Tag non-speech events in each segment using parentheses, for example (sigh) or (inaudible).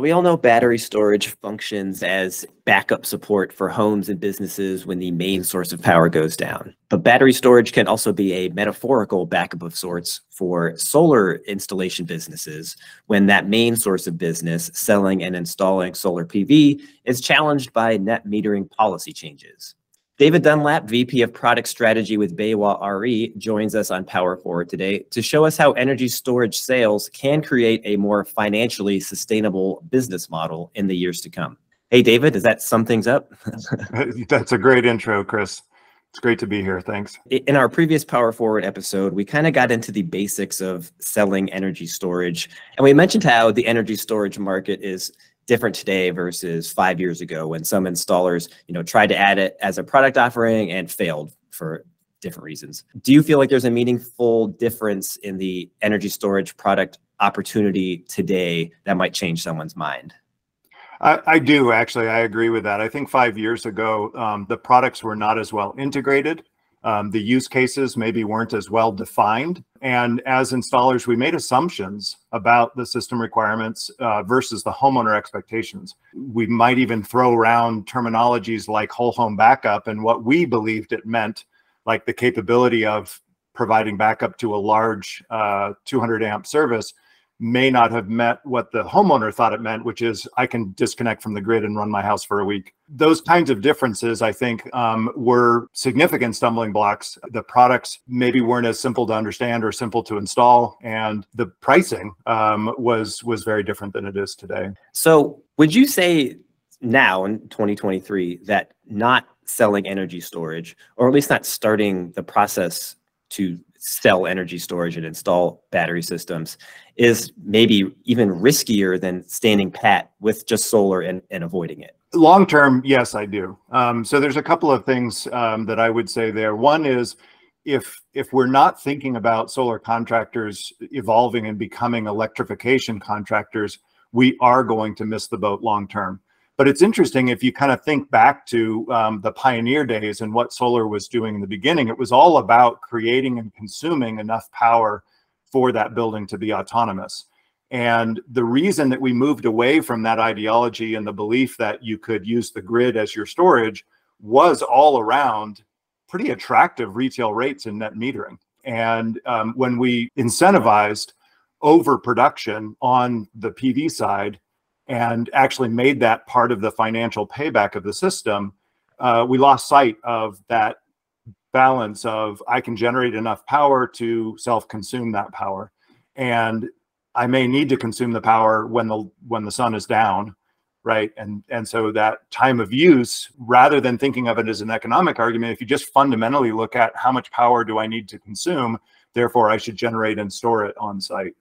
So we all know battery storage functions as backup support for homes and businesses when the main source of power goes down. But battery storage can also be a metaphorical backup of sorts for solar installation businesses when that main source of business, selling and installing solar PV, is challenged by net metering policy changes. David Dunlap, VP of Product Strategy with BayWa RE, joins us on Power Forward today to show us how energy storage sales can create a more financially sustainable business model in the years to come. Hey, David, does that sum things up? (laughs) That's a great intro, Chris. It's great to be here. Thanks. In our previous Power Forward episode, we kind of got into the basics of selling energy storage. And we mentioned how the energy storage market is different today versus five years ago when some installers, you know, tried to add it as a product offering and failed for different reasons. Do you feel like there's a meaningful difference in the energy storage product opportunity today that might change someone's mind? I, I do actually. I agree with that. I think five years ago, um, the products were not as well integrated. Um, the use cases maybe weren't as well defined. And as installers, we made assumptions about the system requirements uh, versus the homeowner expectations. We might even throw around terminologies like whole home backup and what we believed it meant, like the capability of providing backup to a large uh, 200 amp service may not have met what the homeowner thought it meant, which is I can disconnect from the grid and run my house for a week. Those kinds of differences, I think, um, were significant stumbling blocks. The products maybe weren't as simple to understand or simple to install, and the pricing um, was was very different than it is today. So, would you say now in 2023 that not selling energy storage, or at least not starting the process to sell energy storage and install battery systems is maybe even riskier than standing pat with just solar and, and avoiding it? Long term, yes, I do. Um, so there's a couple of things um, that I would say there. One is if if we're not thinking about solar contractors evolving and becoming electrification contractors, we are going to miss the boat long term. But it's interesting if you kind of think back to um, the pioneer days and what solar was doing in the beginning, it was all about creating and consuming enough power for that building to be autonomous. And the reason that we moved away from that ideology and the belief that you could use the grid as your storage was all around pretty attractive retail rates in net metering. And um, when we incentivized overproduction on the PV side, and actually made that part of the financial payback of the system, uh, we lost sight of that balance of I can generate enough power to self-consume that power, and I may need to consume the power when the when the sun is down, right? And and so that time of use, rather than thinking of it as an economic argument, if you just fundamentally look at how much power do I need to consume, therefore I should generate and store it on site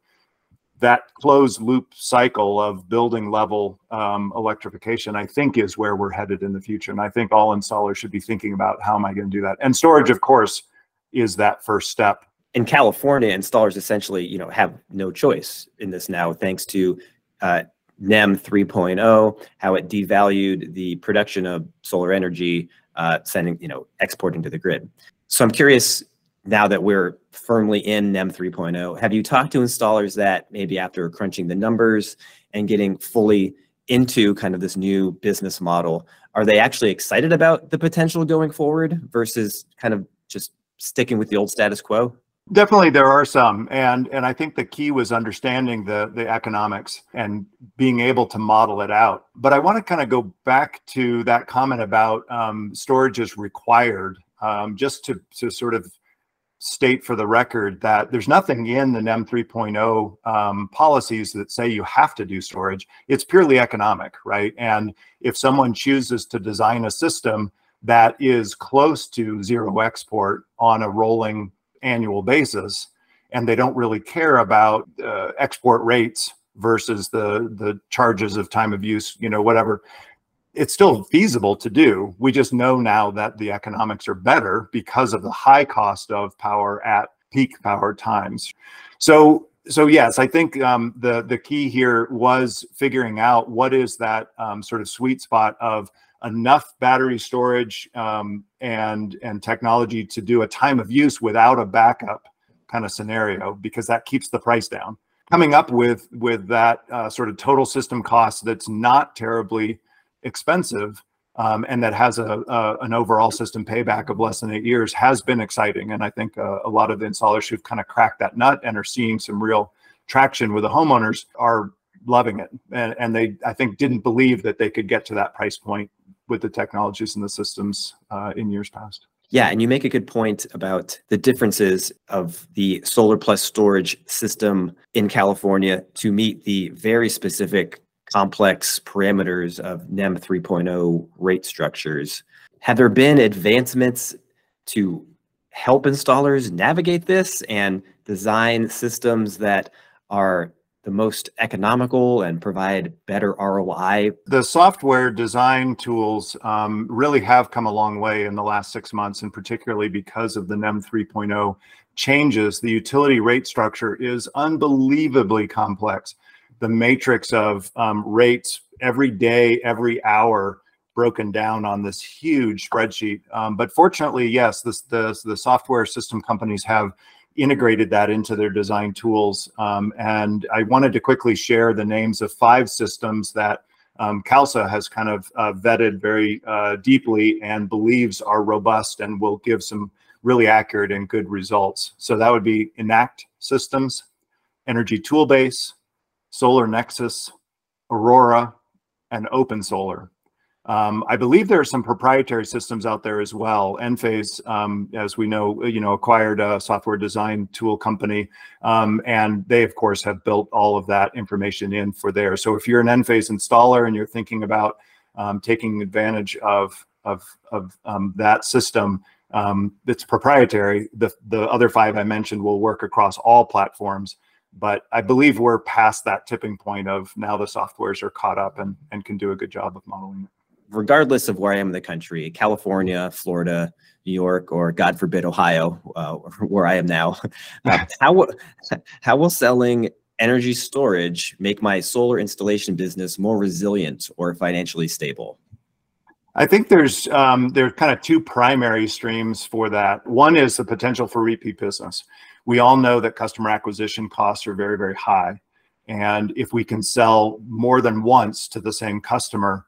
that closed loop cycle of building level um, electrification, I think, is where we're headed in the future. And I think all installers should be thinking about how am I going to do that. And storage, of course, is that first step. In California, installers essentially, you know, have no choice in this now, thanks to uh, NEM 3.0, how it devalued the production of solar energy, uh, sending, you know, exporting to the grid. So I'm curious, now that we're firmly in NEM 3.0, have you talked to installers that maybe after crunching the numbers and getting fully into kind of this new business model, are they actually excited about the potential going forward versus kind of just sticking with the old status quo? Definitely, there are some, and and I think the key was understanding the the economics and being able to model it out. But I want to kind of go back to that comment about um, storage is required, um, just to to sort of state for the record that there's nothing in the NEM 3.0 um, policies that say you have to do storage. It's purely economic, right? And if someone chooses to design a system that is close to zero export on a rolling annual basis, and they don't really care about uh, export rates versus the the charges of time of use, you know, whatever, it's still feasible to do. We just know now that the economics are better because of the high cost of power at peak power times. So, so yes, I think um, the the key here was figuring out what is that um, sort of sweet spot of enough battery storage um, and and technology to do a time of use without a backup kind of scenario because that keeps the price down coming up with with that uh, sort of total system cost that's not terribly expensive um, and that has a, a, an overall system payback of less than eight years has been exciting. And I think uh, a lot of the installers who've kind of cracked that nut and are seeing some real traction with the homeowners are loving it. And, and they, I think, didn't believe that they could get to that price point with the technologies and the systems uh, in years past. Yeah, and you make a good point about the differences of the solar plus storage system in California to meet the very specific complex parameters of NEM 3.0 rate structures. Have there been advancements to help installers navigate this and design systems that are the most economical and provide better ROI? The software design tools um, really have come a long way in the last six months, and particularly because of the NEM 3.0 changes. The utility rate structure is unbelievably complex. The matrix of um, rates every day, every hour, broken down on this huge spreadsheet. Um, but fortunately, yes, this, the, the software system companies have integrated that into their design tools. Um, and I wanted to quickly share the names of five systems that um, CalSA has kind of uh, vetted very uh, deeply and believes are robust and will give some really accurate and good results. So that would be Enact Systems, Energy Toolbase, Solar Nexus, Aurora, and Open Solar. Um, I believe there are some proprietary systems out there as well. Enphase, um, as we know, you know, acquired a software design tool company, um, and they, of course, have built all of that information in for there. So if you're an Enphase installer and you're thinking about um, taking advantage of of, of um, that system um, that's proprietary, the the other five I mentioned will work across all platforms. But I believe we're past that tipping point of now the softwares are caught up and, and can do a good job of modeling it regardless of where I am in the country, California, Florida, New York, or God forbid, Ohio, uh, (laughs) where I am now, (laughs) uh, (laughs) how, how will selling energy storage make my solar installation business more resilient or financially stable? I think there's um, are kind of two primary streams for that. One is the potential for repeat business. We all know that customer acquisition costs are very very high, and if we can sell more than once to the same customer,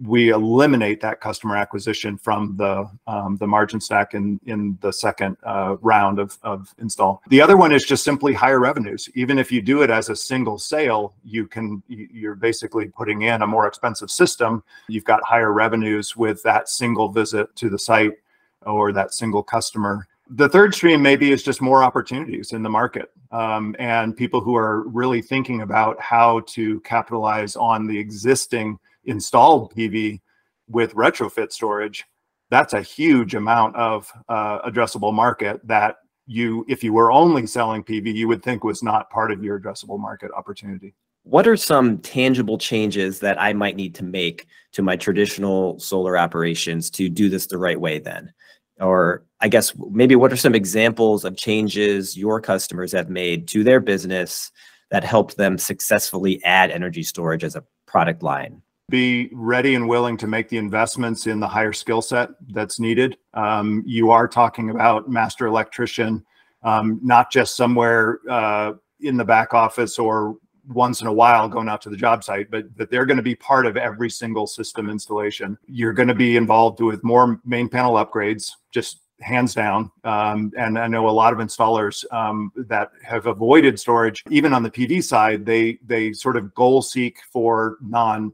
we eliminate that customer acquisition from the um, the margin stack in in the second uh, round of, of install. The other one is just simply higher revenues. Even if you do it as a single sale, you can you're basically putting in a more expensive system. You've got higher revenues with that single visit to the site or that single customer. The third stream maybe is just more opportunities in the market um, and people who are really thinking about how to capitalize on the existing installed PV with retrofit storage, that's a huge amount of uh, addressable market that you, if you were only selling PV, you would think was not part of your addressable market opportunity. What are some tangible changes that I might need to make to my traditional solar operations to do this the right way then? Or I guess maybe what are some examples of changes your customers have made to their business that helped them successfully add energy storage as a product line? be ready and willing to make the investments in the higher skill set that's needed. Um, you are talking about master electrician, um, not just somewhere uh, in the back office or once in a while going out to the job site, but that they're going to be part of every single system installation. You're going to be involved with more main panel upgrades, just hands down. Um, and I know a lot of installers um, that have avoided storage, even on the PV side, they they sort of goal seek for non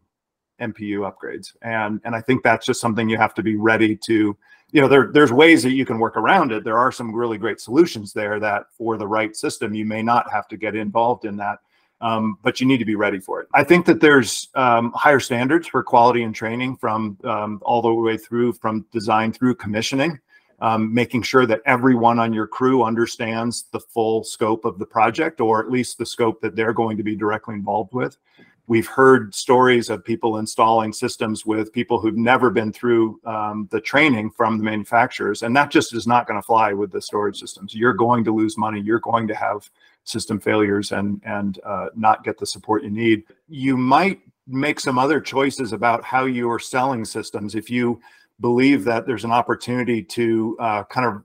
MPU upgrades. And, and I think that's just something you have to be ready to, you know, there, there's ways that you can work around it. There are some really great solutions there that for the right system, you may not have to get involved in that. Um, but you need to be ready for it. I think that there's um, higher standards for quality and training from um, all the way through from design through commissioning, um, making sure that everyone on your crew understands the full scope of the project or at least the scope that they're going to be directly involved with. We've heard stories of people installing systems with people who've never been through um, the training from the manufacturers, and that just is not going to fly with the storage systems. You're going to lose money. You're going to have system failures and and uh, not get the support you need. You might make some other choices about how you are selling systems if you believe that there's an opportunity to uh, kind of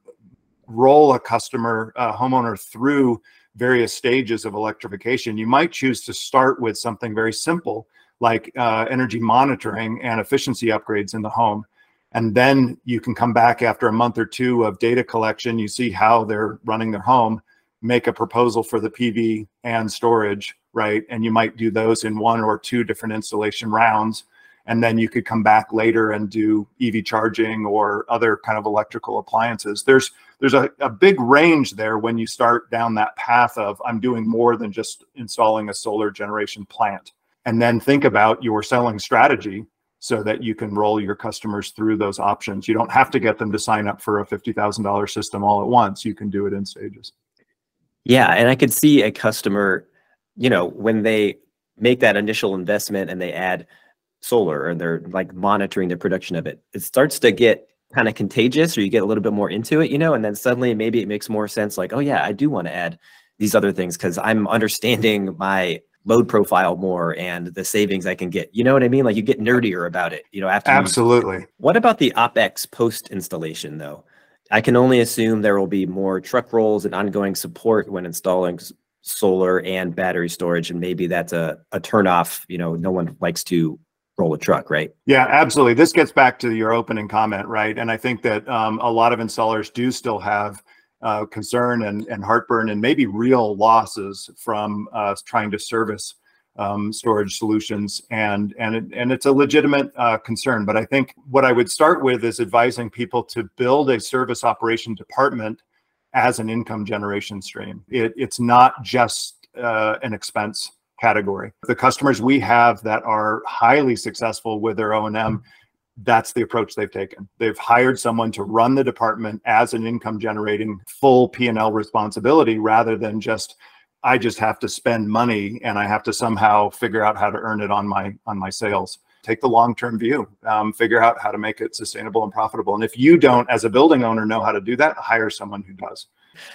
roll a customer uh, homeowner through various stages of electrification, you might choose to start with something very simple like uh, energy monitoring and efficiency upgrades in the home. And then you can come back after a month or two of data collection. You see how they're running their home, make a proposal for the PV and storage, right? And you might do those in one or two different installation rounds. And then you could come back later and do EV charging or other kind of electrical appliances. There's there's a, a big range there when you start down that path of I'm doing more than just installing a solar generation plant. And then think about your selling strategy so that you can roll your customers through those options. You don't have to get them to sign up for a $50,000 system all at once. You can do it in stages. Yeah. And I could see a customer, you know, when they make that initial investment and they add solar and they're like monitoring the production of it, it starts to get kind of contagious or you get a little bit more into it, you know, and then suddenly maybe it makes more sense like, oh yeah, I do want to add these other things because I'm understanding my load profile more and the savings I can get. You know what I mean? Like you get nerdier about it, you know, after Absolutely. You, what about the OpEx post installation though? I can only assume there will be more truck rolls and ongoing support when installing solar and battery storage and maybe that's a, a turn off, you know, no one likes to roll a truck, right? Yeah, absolutely. This gets back to your opening comment, right? And I think that um, a lot of installers do still have uh, concern and, and heartburn and maybe real losses from uh, trying to service um, storage solutions and and it, and it's a legitimate uh, concern but i think what i would start with is advising people to build a service operation department as an income generation stream it, it's not just uh, an expense category. The customers we have that are highly successful with their O&M, that's the approach they've taken. They've hired someone to run the department as an income generating full P&L responsibility rather than just I just have to spend money and I have to somehow figure out how to earn it on my on my sales. Take the long-term view, um, figure out how to make it sustainable and profitable. And if you don't, as a building owner, know how to do that, hire someone who does.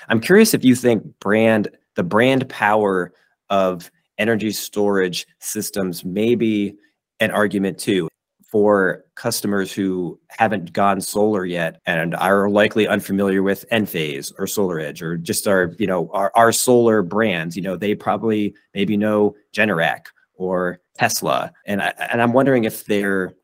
I'm curious if you think brand the brand power of energy storage systems may be an argument too for customers who haven't gone solar yet and are likely unfamiliar with Enphase or SolarEdge or just our, you know, our, our solar brands, you know, they probably maybe know Generac or Tesla. And I, and I'm wondering if there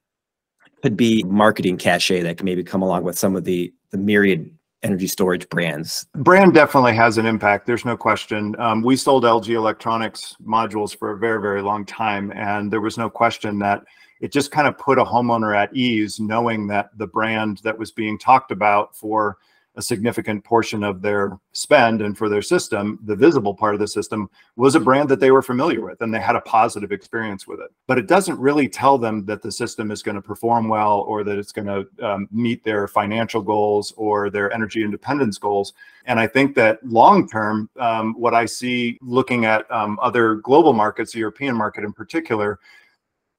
could be marketing cachet that can maybe come along with some of the the myriad energy storage brands? Brand definitely has an impact. There's no question. Um, we sold LG Electronics modules for a very, very long time, and there was no question that it just kind of put a homeowner at ease knowing that the brand that was being talked about for a significant portion of their spend and for their system, the visible part of the system was a brand that they were familiar with and they had a positive experience with it. But it doesn't really tell them that the system is going to perform well or that it's going to um, meet their financial goals or their energy independence goals. And I think that long term, um, what I see looking at um, other global markets, the European market in particular,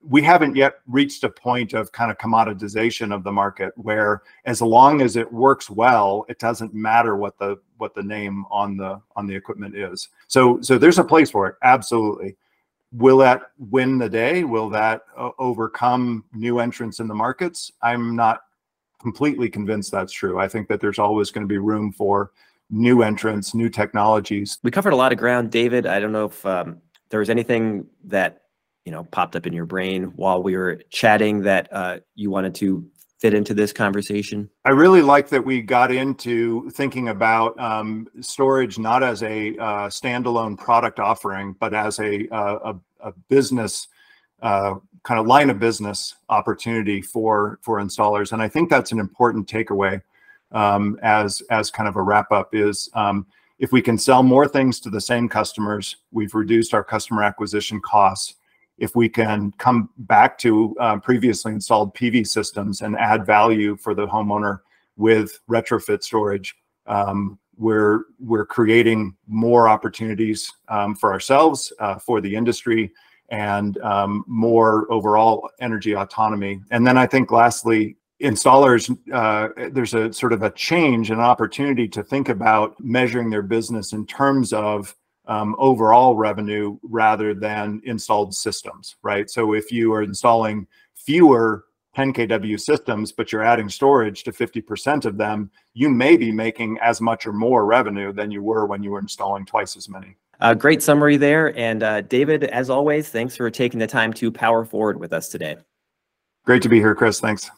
we haven't yet reached a point of kind of commoditization of the market where as long as it works well it doesn't matter what the what the name on the on the equipment is. So so there's a place for it absolutely. Will that win the day? Will that uh, overcome new entrants in the markets? I'm not completely convinced that's true. I think that there's always going to be room for new entrants new technologies. We covered a lot of ground. David i don't know if um, there was anything that you know popped up in your brain while we were chatting that uh, you wanted to fit into this conversation? I really like that we got into thinking about um, storage not as a uh, standalone product offering, but as a, uh, a, a business uh, kind of line of business opportunity for for installers. And I think that's an important takeaway um, as as kind of a wrap up is um, if we can sell more things to the same customers, we've reduced our customer acquisition costs if we can come back to uh, previously installed PV systems and add value for the homeowner with retrofit storage, um, we're we're creating more opportunities um, for ourselves, uh, for the industry, and um, more overall energy autonomy. And then I think lastly, installers, uh, there's a sort of a change, an opportunity to think about measuring their business in terms of um, overall revenue rather than installed systems, right? So if you are installing fewer 10 kW systems, but you're adding storage to 50% of them, you may be making as much or more revenue than you were when you were installing twice as many. Uh, great summary there. And uh, David, as always, thanks for taking the time to power forward with us today. Great to be here, Chris. Thanks.